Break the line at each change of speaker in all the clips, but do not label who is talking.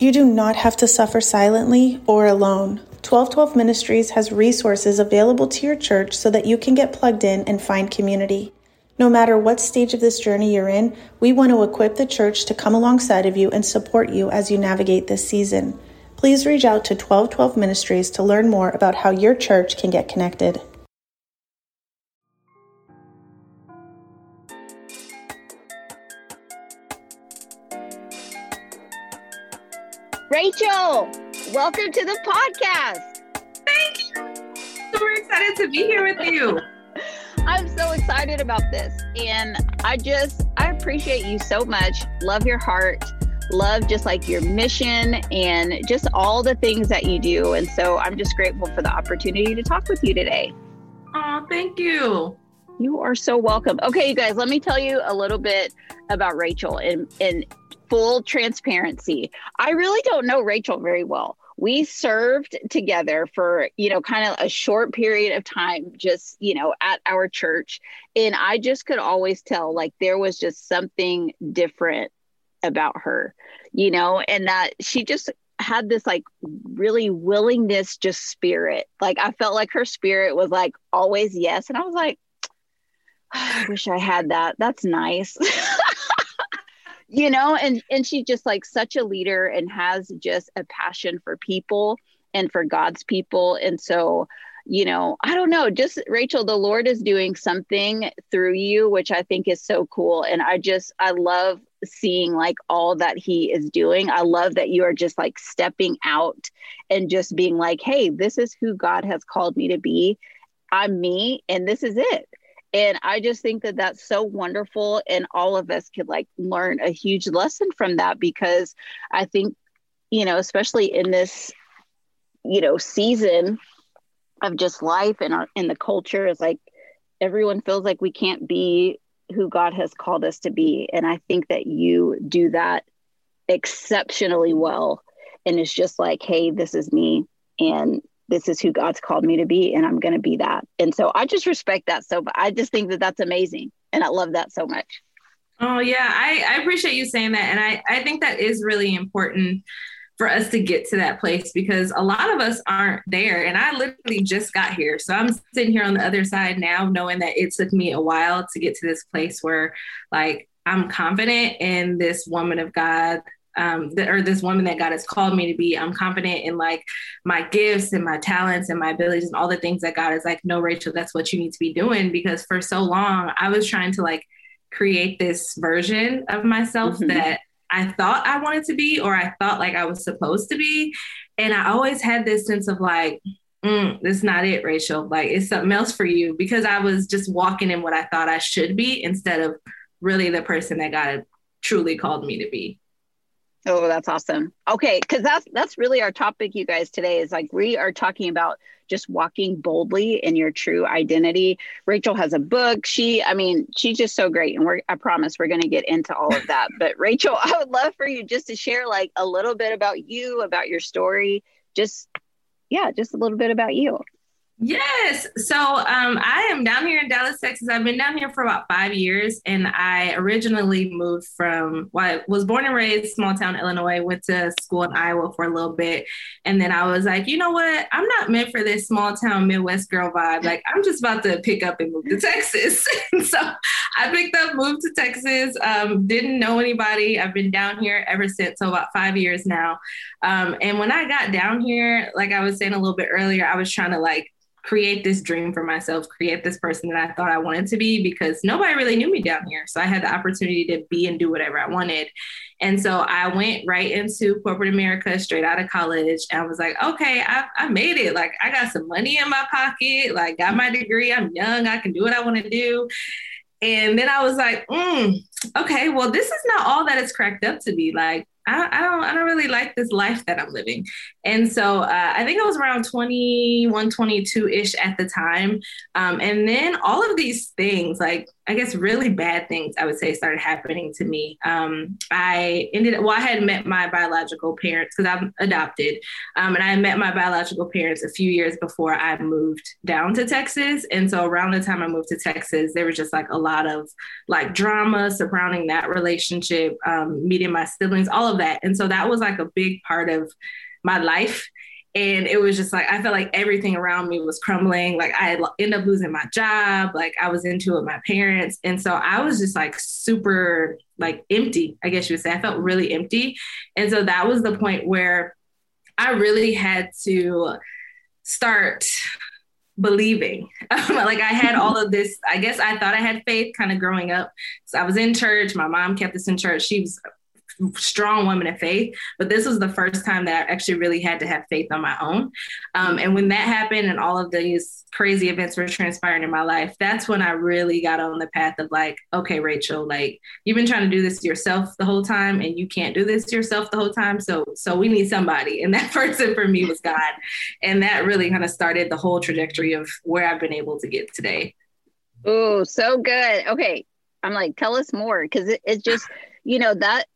You do not have to suffer silently or alone. 1212 Ministries has resources available to your church so that you can get plugged in and find community. No matter what stage of this journey you're in, we want to equip the church to come alongside of you and support you as you navigate this season. Please reach out to 1212 Ministries to learn more about how your church can get connected.
Rachael, welcome to the podcast.
Thank you. Super excited to be here with you.
I'm so excited about this. And I just, I appreciate you so much. Love your heart. Love just like your mission and just all the things that you do. And so I'm just grateful for the opportunity to talk with you today.
Oh, thank you.
You are so welcome. Okay, you guys, let me tell you a little bit about Rachael and, and full transparency. I really don't know Rachael very well. We served together for, you know, kind of a short period of time, just, you know, at our church. And I just could always tell like there was just something different about her, you know, and that she just had this like really willingness, just spirit. Like I felt like her spirit was like always yes. And I was like, ah, I wish I had that. That's nice. you know and and she's just like such a leader and has just a passion for people and for god's people. And so you know i don't know just rachael the lord is doing something through you which i think is so cool. And i just i love seeing like all that he is doing. I love that you are just like stepping out and just being like hey this is who god has called me to be. I'm me and this is it and i just think that that's so wonderful and all of us could like learn a huge lesson from that because i think you know especially in this you know season of just life and our in the culture is like everyone feels like we can't be who god has called us to be. And i think that you do that exceptionally well. And it's just like hey this is me. And this is who God's called me to be, and I'm going to be that. And so I just respect that. So I just think that that's amazing. And I love that so much.
Oh, yeah. I, I appreciate you saying that. And I, I think that is really important for us to get to that place because a lot of us aren't there. And I literally just got here. So I'm sitting here on the other side now, knowing that it took me a while to get to this place where, like, I'm confident in this woman of God um, the, or this woman that God has called me to be. I'm confident in like my gifts and my talents and my abilities and all the things that God is like, no, Rachael, that's what you need to be doing. Because for so long, I was trying to like create this version of myself mm-hmm. that I thought I wanted to be, or I thought like I was supposed to be. And I always had this sense of like, mm, that's not it, Rachael. Like it's something else for you because I was just walking in what I thought I should be instead of really the person that God truly called me to be.
Oh, that's awesome. Okay, because that's that's really our topic, you guys. Today is like we are talking about just walking boldly in your true identity. Rachael has a book. She, I mean, she's just so great, and we're I promise we're going to get into all of that. but Rachael, I would love for you just to share like a little bit about you, about your story. Just yeah, just a little bit about you.
Yes. So um, I am down here in Dallas, Texas. I've been down here for about five years, and I originally moved from. Well, I was born and raised small town Illinois. Went to school in Iowa for a little bit, and then I was like, you know what? I'm not meant for this small town Midwest girl vibe. Like I'm just about to pick up and move to Texas. so I picked up, moved to Texas. Um, didn't know anybody. I've been down here ever since. So about five years now. Um, and when I got down here, like I was saying a little bit earlier, I was trying to like create this dream for myself, create this person that I thought I wanted to be because nobody really knew me down here. So I had the opportunity to be and do whatever I wanted. And so I went right into corporate America straight out of college. And I was like, okay, I, I made it. Like, I got some money in my pocket, like, got my degree. I'm young. I can do what I want to do. And then I was like, mm, okay, well, this is not all that it's cracked up to be. Like, I, I don't I don't really like this life that I'm living. And so uh, I think I was around 21, 22 ish at the time. Um, and then all of these things, like I guess really bad things, I would say, started happening to me. Um, I ended well, I had met my biological parents because I'm adopted. Um, and I met my biological parents a few years before I moved down to Texas. And so around the time I moved to Texas, there was just like a lot of like drama surrounding that relationship, um, meeting my siblings, all of that. And so that was like a big part of my life. And it was just like, I felt like everything around me was crumbling. Like I ended up losing my job. Like I was into it with my parents. And so I was just like super like empty, I guess you would say. I felt really empty. And so that was the point where I really had to start believing. like I had all of this, I guess I thought I had faith kind of growing up. So I was in church. My mom kept us in church. She was strong woman of faith, but this was the first time that I actually really had to have faith on my own. Um, and when that happened and all of these crazy events were transpiring in my life, that's when I really got on the path of like, okay, Rachael, like you've been trying to do this yourself the whole time and you can't do this yourself the whole time. So, so we need somebody. And that person for me was God. And that really kind of started the whole trajectory of where I've been able to get today.
Oh, so good. Okay. I'm like, tell us more because it, it's just, you know, that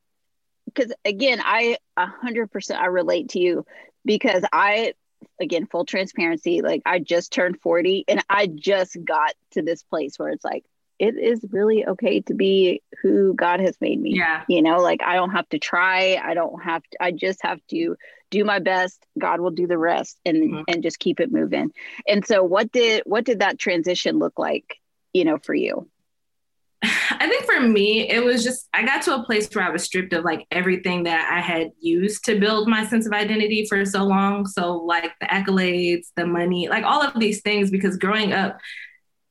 because again, I a hundred percent I relate to you because I again full transparency, like I just turned 40 and I just got to this place where it's like it is really okay to be who God has made me.
Yeah.
You know, like I don't have to try. I don't have to, I just have to do my best. God will do the rest and mm-hmm. and just keep it moving. And so what did what did that transition look like, you know, for you?
I think for me, it was just, I got to a place where I was stripped of like everything that I had used to build my sense of identity for so long. So, like the accolades, the money, like all of these things, because growing up,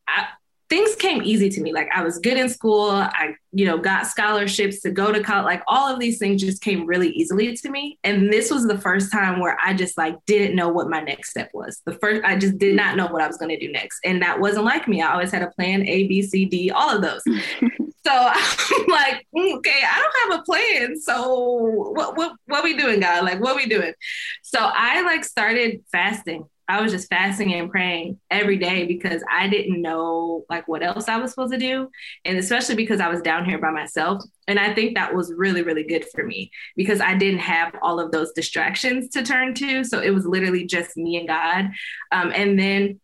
I, things came easy to me. Like I was good in school. I, you know, got scholarships to go to college. Like all of these things just came really easily to me. And this was the first time where I just like didn't know what my next step was. The first, I just did not know what I was going to do next. And that wasn't like me. I always had a plan A, B, C, D, all of those. so I'm like, mm, okay, I don't have a plan. So what, what, what we doing, God? Like, what we doing? So I like started fasting I was just fasting and praying every day because I didn't know like what else I was supposed to do. And especially because I was down here by myself. And I think that was really, really good for me because I didn't have all of those distractions to turn to. So it was literally just me and God. Um, and then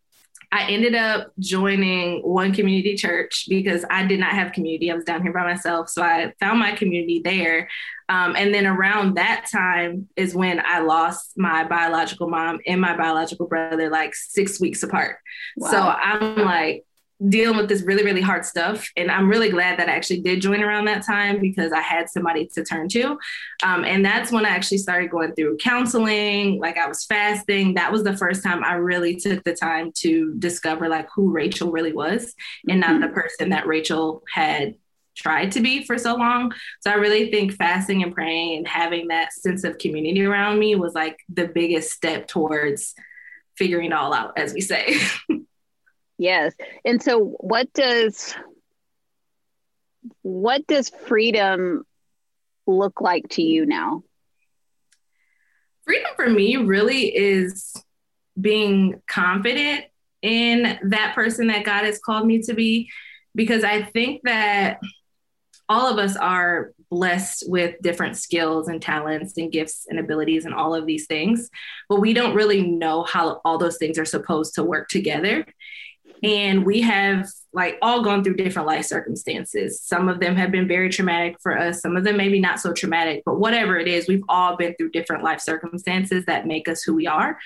I ended up joining one community church because I did not have community. I was down here by myself. So I found my community there. Um, and then around that time is when I lost my biological mom and my biological brother, like six weeks apart. Wow. So I'm like, dealing with this really, really hard stuff. And I'm really glad that I actually did join around that time because I had somebody to turn to. Um, and that's when I actually started going through counseling, like I was fasting. That was the first time I really took the time to discover like who Rachael really was and not mm-hmm. the person that Rachael had tried to be for so long. So I really think fasting and praying and having that sense of community around me was like the biggest step towards figuring it all out, as we say.
Yes. And so what does what does freedom look like to you now?
Freedom for me really is being confident in that person that God has called me to be because I think that all of us are blessed with different skills and talents and gifts and abilities and all of these things, but we don't really know how all those things are supposed to work together and we have like all gone through different life circumstances. Some of them have been very traumatic for us. Some of them maybe not so traumatic but whatever it is we've all been through different life circumstances that make us who we are.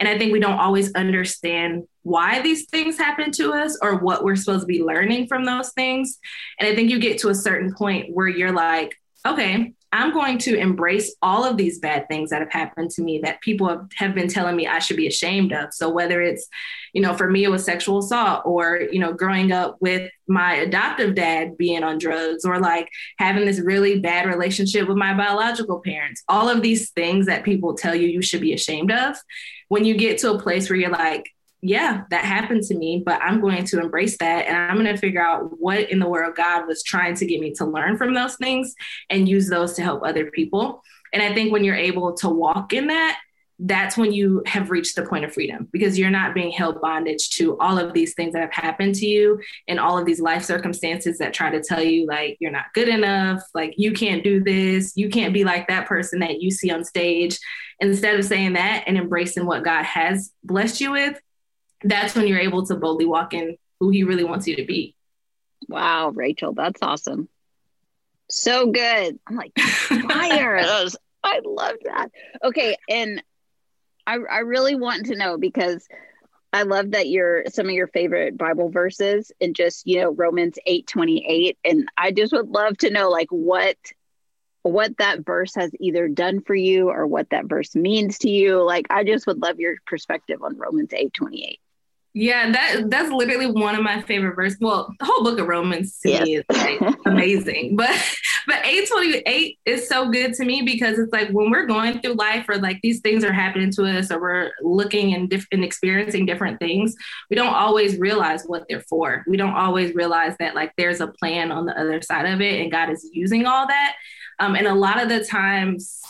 And i think we don't always understand why these things happen to us or what we're supposed to be learning from those things. And i think you get to a certain point where you're like okay I'm going to embrace all of these bad things that have happened to me that people have, have been telling me I should be ashamed of. So whether it's, you know, for me it was sexual assault or, you know, growing up with my adoptive dad being on drugs or like having this really bad relationship with my biological parents. All of these things that people tell you you should be ashamed of. When you get to a place where you're like, yeah, that happened to me, but I'm going to embrace that and I'm going to figure out what in the world God was trying to get me to learn from those things and use those to help other people. And I think when you're able to walk in that, that's when you have reached the point of freedom because you're not being held bondage to all of these things that have happened to you and all of these life circumstances that try to tell you like you're not good enough, like you can't do this, you can't be like that person that you see on stage. Instead of saying that and embracing what God has blessed you with, that's when you're able to boldly walk in who he really wants you to be.
Wow, Rachael, that's awesome. So good. I'm like, fire. those. I love that. Okay, and I I really want to know because I love that your some of your favorite Bible verses and just you know Romans eight twenty eight, and I just would love to know like what what that verse has either done for you or what that verse means to you. Like I just would love your perspective on Romans eight twenty eight.
Yeah, that that's literally one of my favorite verses. Well, the whole book of Romans to yes. me is like amazing. But but 828 is so good to me because it's like when we're going through life or like these things are happening to us or we're looking and, diff- and experiencing different things, we don't always realize what they're for. We don't always realize that like there's a plan on the other side of it and God is using all that. Um, and a lot of the times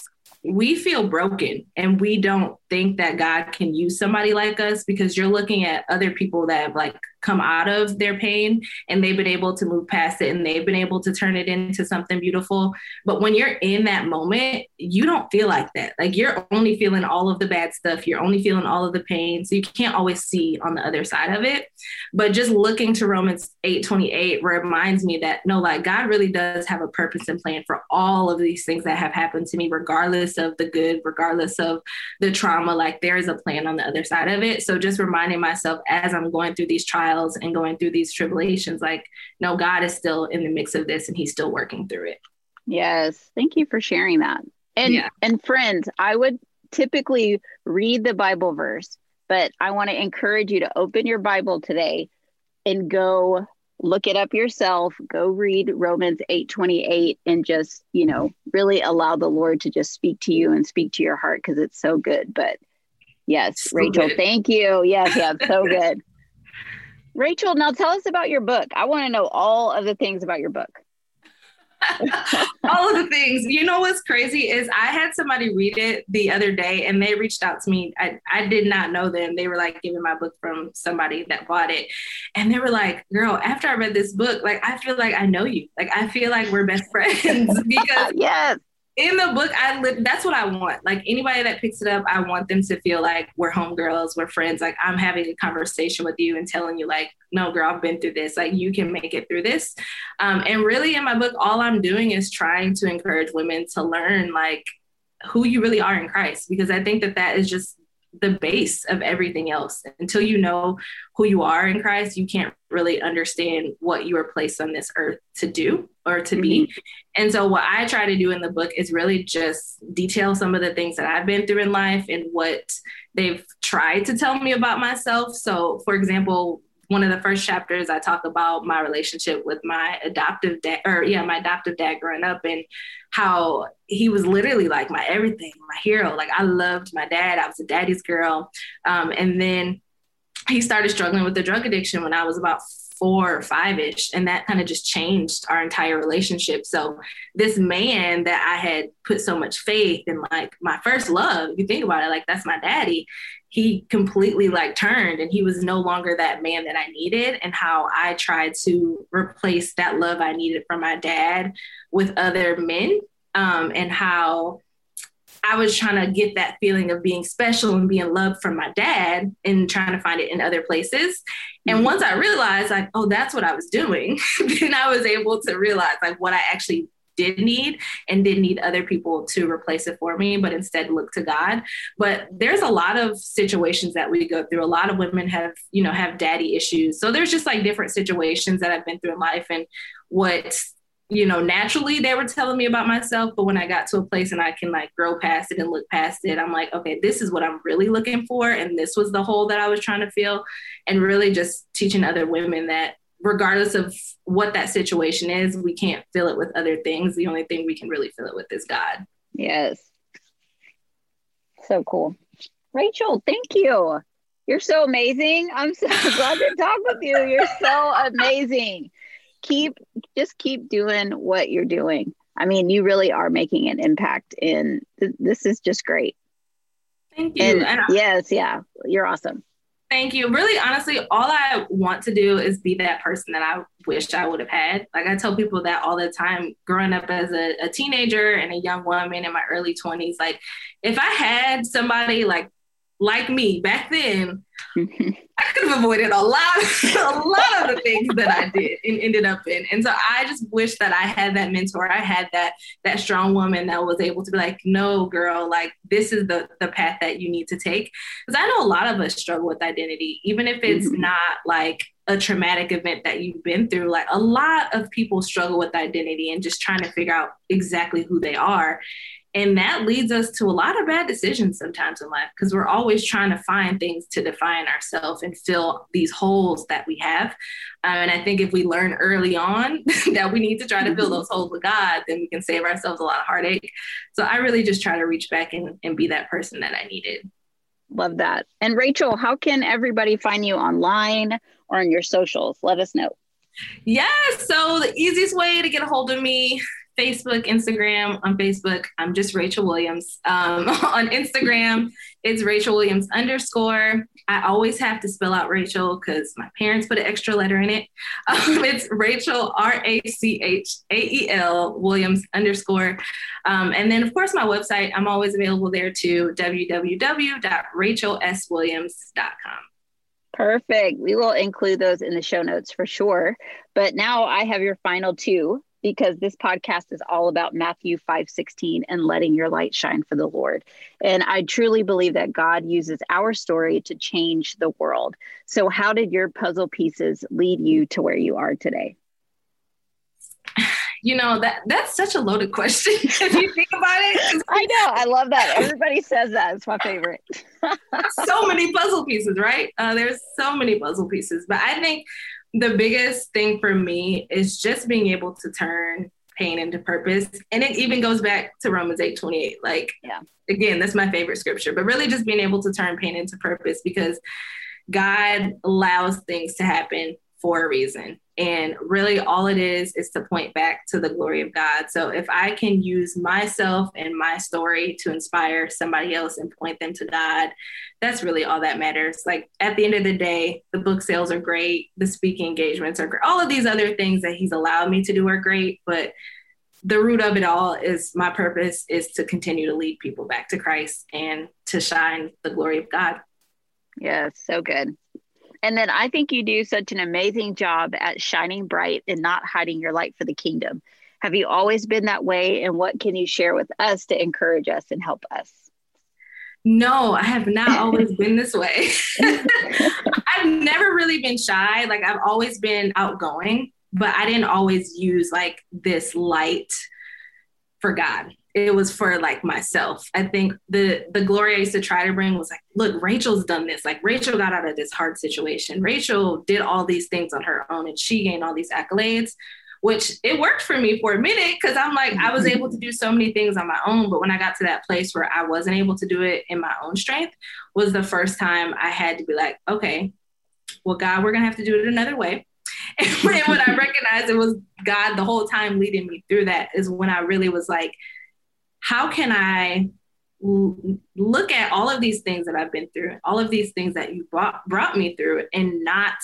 we feel broken and we don't think that God can use somebody like us because you're looking at other people that have like come out of their pain and they've been able to move past it and they've been able to turn it into something beautiful. But when you're in that moment, you don't feel like that. Like you're only feeling all of the bad stuff, you're only feeling all of the pain. So you can't always see on the other side of it. But just looking to Romans 8 28 reminds me that no, like God really does have a purpose and plan for all of these things that have happened to me, regardless of the good, regardless of the trauma. Like there is a plan on the other side of it. So just reminding myself as I'm going through these trials trials and going through these tribulations like no god is still in the mix of this and he's still working through it.
Yes. Thank you for sharing that. And yeah. and friends i would typically read the bible verse but i want to encourage you to open your bible today and go look it up yourself. Go read romans 8 28 and just you know really allow the lord to just speak to you and speak to your heart because it's so good. But yes so rachael good. thank you. Yes yeah so good Rachael, now tell us about your book. I want to know all of the things about your book.
all of the things. You know what's crazy is I had somebody read it the other day and they reached out to me. I, I did not know them. They were like giving my book from somebody that bought it. And they were like, girl, after I read this book, like I feel like I know you. Like I feel like we're best friends because
yes
in the book, I li- that's what I want. Like anybody that picks it up, I want them to feel like we're homegirls, we're friends. Like I'm having a conversation with you and telling you, like, no, girl, I've been through this. Like you can make it through this. Um, and really, in my book, all I'm doing is trying to encourage women to learn like who you really are in Christ, because I think that that is just the base of everything else. Until you know who you are in Christ, you can't really understand what you are placed on this earth to do or to mm-hmm. be. And so, what I try to do in the book is really just detail some of the things that I've been through in life and what they've tried to tell me about myself. So, for example, one of the first chapters I talk about my relationship with my adoptive dad or yeah, my adoptive dad growing up and how he was literally like my everything, my hero. Like I loved my dad. I was a daddy's girl. Um, and then he started struggling with the drug addiction when I was about four or five ish. And that kind of just changed our entire relationship. So, this man that I had put so much faith in, like my first love, if you think about it, like that's my daddy, he completely like turned and he was no longer that man that I needed. And how I tried to replace that love I needed from my dad with other men. Um, and how I was trying to get that feeling of being special and being loved from my dad and trying to find it in other places. And mm-hmm. once I realized, like, oh, that's what I was doing, then I was able to realize, like, what I actually did need and didn't need other people to replace it for me, but instead look to God. But there's a lot of situations that we go through. A lot of women have, you know, have daddy issues. So there's just like different situations that I've been through in life and what you know, naturally they were telling me about myself, but when I got to a place and I can like grow past it and look past it, I'm like, okay, this is what I'm really looking for. And this was the hole that I was trying to fill. And really just teaching other women that regardless of what that situation is, we can't fill it with other things. The only thing we can really fill it with is God.
Yes. So cool. Rachael, thank you. You're so amazing. I'm so glad to talk with you. You're so amazing keep just keep doing what you're doing. I mean, you really are making an impact and th- this is just great.
Thank you.
And, and I- yes, yeah, you're awesome.
Thank you. Really, honestly, all I want to do is be that person that I wish I would have had. Like I tell people that all the time, growing up as a, a teenager and a young woman in my early 20s, like if I had somebody like like me back then, I could have avoided a lot, a lot of the things that I did and ended up in. And so I just wish that I had that mentor. I had that that strong woman that was able to be like, no, girl, like this is the the path that you need to take. Because I know a lot of us struggle with identity, even if it's mm-hmm. not like a traumatic event that you've been through. Like a lot of people struggle with identity and just trying to figure out exactly who they are. And that leads us to a lot of bad decisions sometimes in life because we're always trying to find things to define ourselves and fill these holes that we have. Um, and I think if we learn early on that we need to try to fill those holes with God, then we can save ourselves a lot of heartache. So I really just try to reach back and, and be that person that I needed.
Love that. And Rachael, how can everybody find you online or on your socials? Let us know.
Yes. So the easiest way to get a hold of me Facebook, Instagram. On Facebook, I'm just Rachael Williams. Um, on Instagram, it's Rachael Williams underscore. I always have to spell out Rachael because my parents put an extra letter in it. Um, it's Rachael R A C H A E L Williams underscore. Um, and then, of course, my website. I'm always available there too. www.rachaelswilliams.com.
Perfect. We will include those in the show notes for sure. But now I have your final two because this podcast is all about Matthew 5:16 and letting your light shine for the Lord. And I truly believe that God uses our story to change the world. So how did your puzzle pieces lead you to where you are today?
You know that that's such a loaded question if you think about it.
I know. I love that. Everybody says that. It's my favorite.
so many puzzle pieces, right? Uh, there's so many puzzle pieces, but I think the biggest thing for me is just being able to turn pain into purpose. And it even goes back to Romans 8 28. Like, yeah. again, that's my favorite scripture, but really just being able to turn pain into purpose because God allows things to happen for a reason. And really, all it is is to point back to the glory of God. So, if I can use myself and my story to inspire somebody else and point them to God, that's really all that matters. Like at the end of the day, the book sales are great, the speaking engagements are great, all of these other things that He's allowed me to do are great. But the root of it all is my purpose is to continue to lead people back to Christ and to shine the glory of God.
Yeah, so good. And then I think you do such an amazing job at shining bright and not hiding your light for the kingdom. Have you always been that way? And what can you share with us to encourage us and help us?
No, I have not always been this way. I've never really been shy. Like I've always been outgoing, but I didn't always use like this light for God it was for like myself. I think the the glory I used to try to bring was like, look, Rachael's done this. Like Rachael got out of this hard situation. Rachael did all these things on her own and she gained all these accolades, which it worked for me for a minute because I'm like, I was mm-hmm. able to do so many things on my own. But when I got to that place where I wasn't able to do it in my own strength, was the first time I had to be like, okay, well, God, we're gonna have to do it another way. And when I recognized it was God the whole time leading me through that is when I really was like, how can I look at all of these things that I've been through, all of these things that you brought, brought me through, and not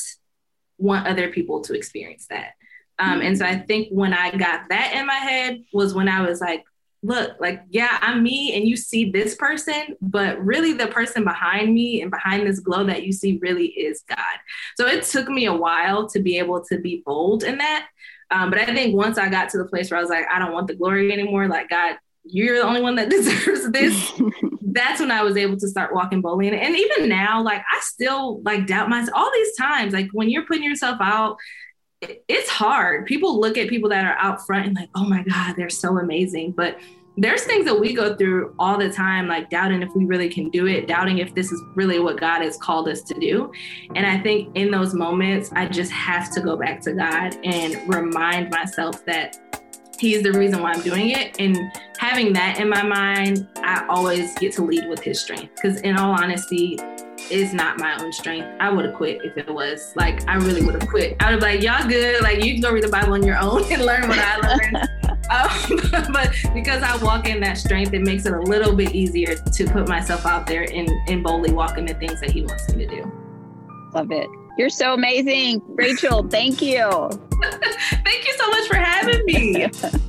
want other people to experience that. Um, and so I think when I got that in my head was when I was like, look, like, yeah, I'm me and you see this person, but really the person behind me and behind this glow that you see really is God. So it took me a while to be able to be bold in that. Um, but I think once I got to the place where I was like, I don't want the glory anymore, like, God, you're the only one that deserves this. That's when I was able to start walking boldly. And, and even now, like I still like doubt myself all these times. Like when you're putting yourself out, it's hard. People look at people that are out front and like, oh my God, they're so amazing. But there's things that we go through all the time, like doubting if we really can do it, doubting if this is really what God has called us to do. And I think in those moments, I just have to go back to God and remind myself that he's the reason why I'm doing it. And having that in my mind, I always get to lead with his strength. Because in all honesty, it's not my own strength. I would have quit if it was. Like I really would have quit. I would have like, y'all good. Like you can go read the Bible on your own and learn what I learned. um, but because I walk in that strength, it makes it a little bit easier to put myself out there and, and boldly walk in the things that he wants me to do.
Love it. You're so amazing. Rachael, thank you.
thank you so much for having me.